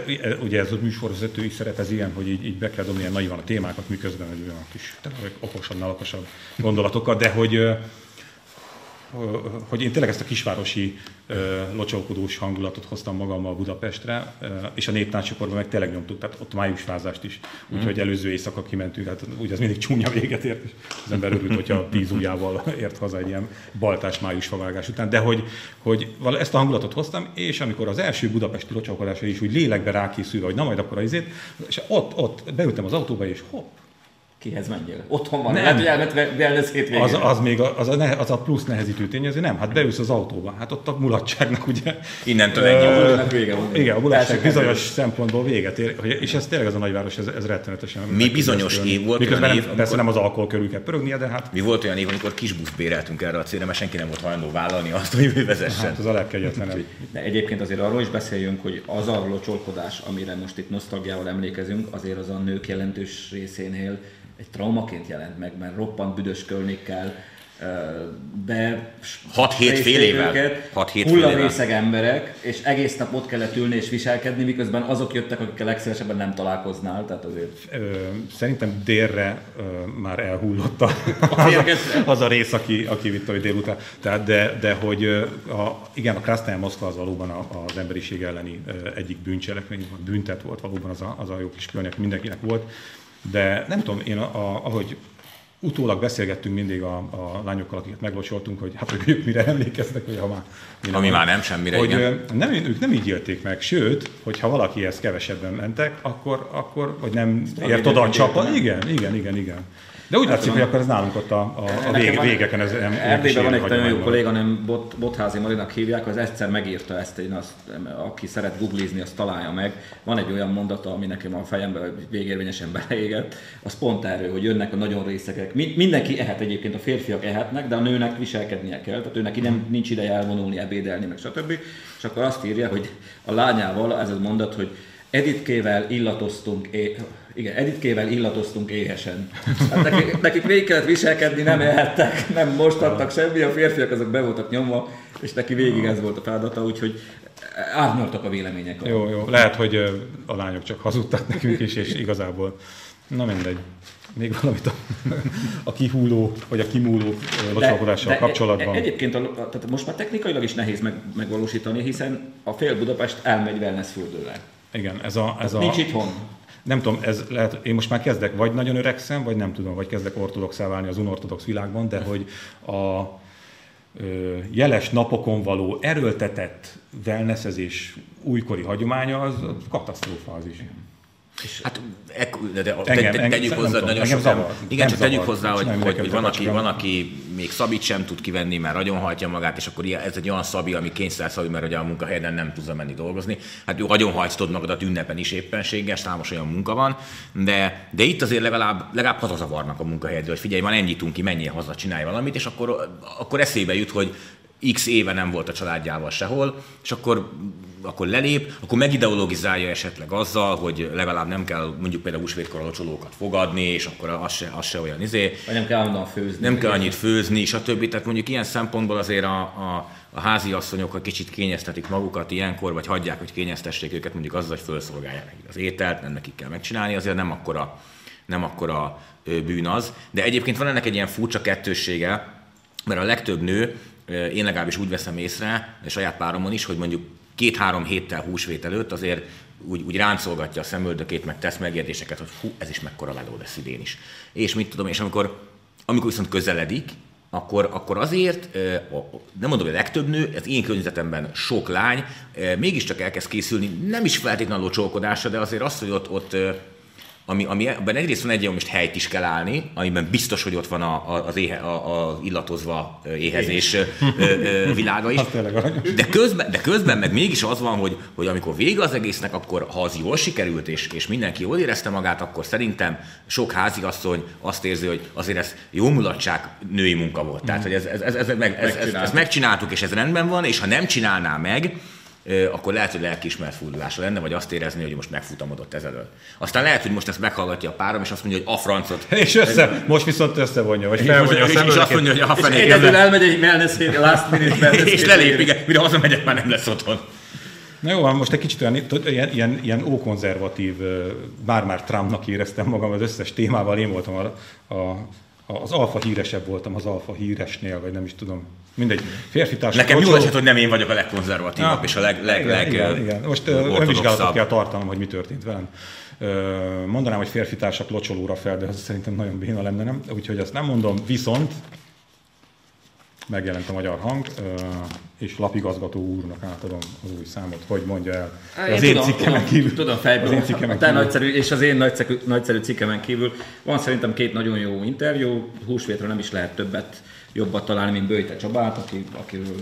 ugye ez a műsorvezető is szeret ez ilyen, hogy így, így be kell dobni ilyen naivan a témákat, miközben egy olyan kis, okosabb, okosabb gondolatokat, de hogy hogy én tényleg ezt a kisvárosi locsolkodós hangulatot hoztam magammal Budapestre, és a néptáncsokorban meg tényleg nyomtuk, tehát ott májusfázást is, úgyhogy mhm. előző éjszaka kimentünk, hát ugye az mindig csúnya véget ért, és az ember örült, hogyha tíz ujjával ért haza egy ilyen baltás májusfavágás után, de hogy, hogy ezt a hangulatot hoztam, és amikor az első budapesti locsolkodásra is úgy lélekbe rákészülve, hogy na majd akkor az izét, és ott, ott beültem az autóba, és hopp, kihez menjél? Otthon van, nem. lehet, hogy elment wellness hétvégén. Az, az, még a, az, a, az a plusz nehezítő tényező, nem, hát beülsz az autóba, hát ott a mulatságnak ugye... Innentől ennyi a hát vége van. Igen, a mulatság bizonyos szempontból véget ér, és ez tényleg az a nagyváros, ez, ez rettenetesen. Mi bizonyos év volt olyan év, nem, persze nem az alkohol körül kell pörögnie, de hát... Mi volt olyan év, amikor kis busz béreltünk erre a célra, mert senki nem volt hajlandó vállalni azt, hogy ő vezessen. Hát az a legkegyetlenebb. De egyébként azért arról is beszéljünk, hogy az a locsolkodás, amire most itt nosztalgiával emlékezünk, azért az a nők jelentős részénél egy traumaként jelent meg, mert roppant büdös környékkel be 6 7 fél évvel 6 7 hullavészeg emberek, és egész nap ott kellett ülni és viselkedni, miközben azok jöttek, akikkel legszívesebben nem találkoznál, tehát azért... Ö, szerintem délre ö, már elhullott a, az, a, az a rész, aki, aki vitt a délután. Tehát de, de hogy a, igen, a Krasznaya Moszkva az valóban az emberiség elleni egyik bűncselekmény, büntet volt valóban az a, az a jó kis környek, mindenkinek volt de nem tudom, én a, a, ahogy utólag beszélgettünk mindig a, a lányokkal, akiket meglocsoltunk, hogy hát hogy ők mire emlékeznek, hogy ha már... Ami már nem semmire, hogy igen. Nem, ők nem így élték meg, sőt, hogyha valakihez kevesebben mentek, akkor, akkor vagy nem ért oda a csapat. Igen, igen, igen, igen. De úgy látszik, hogy akkor ez nálunk ott a, a, a vég, végeken ez Erdélyben van egy nagyon jó kolléga, nem Bot, Botházi Marinak hívják, az egyszer megírta ezt, én azt, aki szeret googlizni, azt találja meg. Van egy olyan mondata, ami nekem a fejembe végérvényesen beleégett, az pont erről, hogy jönnek a nagyon részekek. Mindenki ehet egyébként, a férfiak ehetnek, de a nőnek viselkednie kell, tehát őnek nem, nincs ideje elvonulni, ebédelni, meg stb. És akkor azt írja, hogy a lányával ez a mondat, hogy Editkével illatoztunk, é- igen, Editkével illatoztunk éhesen. Hát nekik, nekik végig kellett viselkedni, nem ehettek, nem mostadtak semmi, a férfiak azok be voltak nyomva, és neki végig ez volt a feladata, úgyhogy árnyaltak a vélemények. Jó, jó. Lehet, hogy a lányok csak hazudtak nekünk is, és igazából, na mindegy. Még valamit a, a kihúló, vagy a kimúló locsolkodással kapcsolatban. Egyébként a, tehát most már technikailag is nehéz meg, megvalósítani, hiszen a fél Budapest elmegy wellness fürdőre. Igen, ez a... Ez a nincs itthon. Nem tudom, ez lehet, én most már kezdek, vagy nagyon öregszem, vagy nem tudom, vagy kezdek ortodoxá válni az unortodox világban, de hogy a ö, jeles napokon való erőltetett wellnessezés újkori hagyománya, az katasztrófa az is. Hát de, de, engem, te, tegyük hozzá tudom, nagyon sokan. Igen, csak tegyük hozzá, hogy, hogy, hogy van, aki, van, aki még szabit sem tud kivenni, mert nagyon hajtja magát, és akkor ez egy olyan szabi, ami kényszer szabi, mert ugye a munkahelyen nem tudsz menni dolgozni. Hát jó, nagyon hajtod magadat ünnepen is éppenséges, számos olyan munka van, de, de itt azért legalább, legalább hazazavarnak a munkahelyedről, hogy figyelj, van ennyit ki, menjél haza, csinálj valamit, és akkor, akkor eszébe jut, hogy x éve nem volt a családjával sehol, és akkor akkor lelép, akkor megideologizálja esetleg azzal, hogy legalább nem kell mondjuk például húsvétkor a locsolókat fogadni, és akkor az se, az se olyan izé. Vagy nem kell annyit főzni. Nem kell annyit főzni, stb. Tehát mondjuk ilyen szempontból azért a, a, a házi asszonyok, ha kicsit kényeztetik magukat ilyenkor, vagy hagyják, hogy kényeztessék őket, mondjuk azzal, hogy felszolgálják nekik az ételt, nem nekik kell megcsinálni, azért nem akkora, nem akkora bűn az. De egyébként van ennek egy ilyen furcsa kettőssége, mert a legtöbb nő, én legalábbis úgy veszem észre, a saját páromon is, hogy mondjuk két-három héttel húsvét előtt azért úgy, úgy ráncolgatja a szemöldökét, meg tesz megjegyzéseket, hogy hú, ez is mekkora meló lesz idén is. És mit tudom, és amikor, amikor viszont közeledik, akkor, akkor azért, nem mondom, hogy a legtöbb nő, az én környezetemben sok lány, mégiscsak elkezd készülni, nem is feltétlenül locsolkodásra, de azért az, hogy ott, ott ami, ami ebben egyrészt van egy olyan, most helyt is kell állni, amiben biztos, hogy ott van a, a, az, éhe, a, a illatozva éhezés világa is. De közben, de közben meg mégis az van, hogy, hogy amikor vége az egésznek, akkor ha az jól sikerült, és, és mindenki jól érezte magát, akkor szerintem sok háziasszony azt érzi, hogy azért ez jó mulatság női munka volt. Tehát, hogy ez, ez, ez, ez, meg, ez, ez, ezt megcsináltuk, és ez rendben van, és ha nem csinálná meg, akkor lehet, hogy lelkiismert furdulása lenne, vagy azt érezni, hogy most megfutamodott ezelől. Aztán lehet, hogy most ezt meghallgatja a párom, és azt mondja, hogy a francot. És össze, most viszont összevonja, vagy felvonja a és, és azt mondja, hogy a fenék. És egyedül elmegy egy wellness last minute És lelép, igen, mire hazamegyek, már nem lesz otthon. Na jó, most egy kicsit olyan, ilyen, ilyen, ilyen ókonzervatív, bár-már Trumpnak éreztem magam az összes témával, én voltam a, a, az alfa híresebb voltam az alfa híresnél, vagy nem is tudom. Mindegy. Férfi társadalom. Nekem jól esett, hogy nem én vagyok a legkonzervatívabb ja, és a leg, leg, igen, leg, igen, igen. Most önvizsgálatot kell tartanom, hogy mi történt velem. Mondanám, hogy férfi társak locsolóra fel, de az szerintem nagyon béna lenne, nem? Úgyhogy azt nem mondom. Viszont megjelent a magyar hang, és lapigazgató úrnak átadom az új számot, hogy mondja el. Én az én tudom, cikkemen kívül. Tudom fejből, az én cikkemen kívül. nagyszerű, és az én nagyszerű, nagyszerű cikkemen kívül van szerintem két nagyon jó interjú, húsvétről nem is lehet többet jobbat találni, mint Böjte Csabát, aki, akiről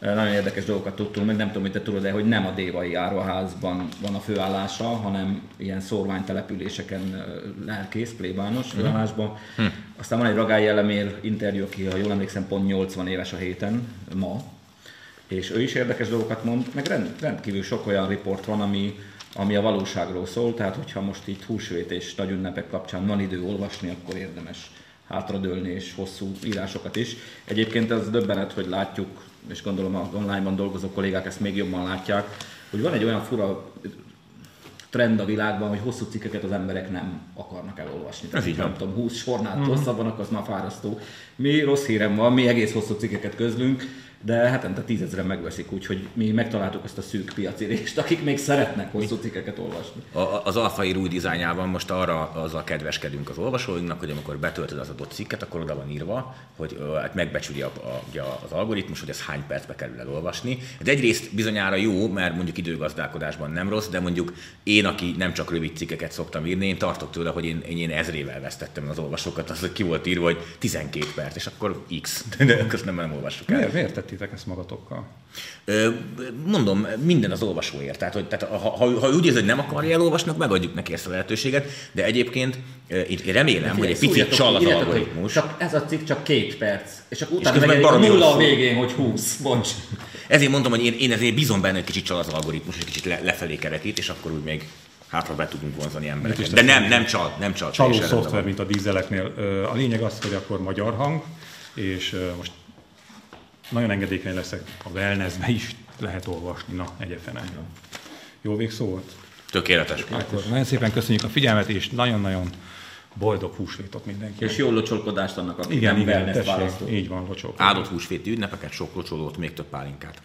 nagyon érdekes dolgokat tudtunk, meg nem tudom, hogy te tudod de hogy nem a Dévai Áruházban van a főállása, hanem ilyen szórványtelepüléseken lelkész, plébános mhm. főállásban. Hm. Aztán van egy Ragály Elemér interjú, aki, ha jól emlékszem, pont 80 éves a héten, ma, és ő is érdekes dolgokat mond, meg rend, rendkívül sok olyan riport van, ami, ami a valóságról szól, tehát hogyha most itt húsvét és nagy ünnepek kapcsán van idő olvasni, akkor érdemes hátradőlni és hosszú írásokat is. Egyébként ez döbbenet, hogy látjuk és gondolom az online-ban dolgozó kollégák ezt még jobban látják, hogy van egy olyan fura trend a világban, hogy hosszú cikkeket az emberek nem akarnak elolvasni. Ez így nem tudom, 20 sornál mm. hosszabban, akkor az már fárasztó. Mi rossz hírem van, mi egész hosszú cikkeket közlünk, de hetente tízezeren megveszik, úgyhogy mi megtaláltuk azt a szűk piaci részt, akik még szeretnek hosszú cikkeket olvasni. A, az Alfai új dizájnjában most arra azzal kedveskedünk az olvasóinknak, hogy amikor betöltöd az adott cikket, akkor oda van írva, hogy hát megbecsüli a, a, az algoritmus, hogy ez hány percbe kerül elolvasni. Ez egyrészt bizonyára jó, mert mondjuk időgazdálkodásban nem rossz, de mondjuk én, aki nem csak rövid cikkeket szoktam írni, én tartok tőle, hogy én, én, én ezrével vesztettem az olvasókat, az ki volt írva, hogy 12 perc, és akkor X. De ezt nem, nem olvassuk el. Miért, miért tettétek ezt magatokkal? Mondom, minden az olvasóért. Tehát, hogy, tehát ha, ha, ha úgy érzi, hogy nem akarja elolvasni, megadjuk neki ezt a lehetőséget, de egyébként én remélem, hogy egy picit csal az algoritmus. Csak ez a cikk csak két perc, és akkor utána meg egy nulla a végén, hogy 20, bocs. Ezért mondom, hogy én, én ezért bízom benne, hogy kicsit csal az algoritmus, egy kicsit le, lefelé kerekít, és akkor úgy még hátra be tudunk vonzani embereket. De nem, nem csal, nem csal. Csaló szoftver, mint a dízeleknél. A lényeg az, hogy akkor magyar hang, és most nagyon engedékeny leszek, a wellnessbe is lehet olvasni, na, egyefene. Jó végszó volt? Tökéletes. Akkor nagyon szépen köszönjük a figyelmet, és nagyon-nagyon boldog húsvétot mindenki. És jó locsolkodást annak, aki igen, nem igen, tessék, Így van, locsolkodás. Áldott húsvéti ünnepeket, sok locsolót, még több pálinkát.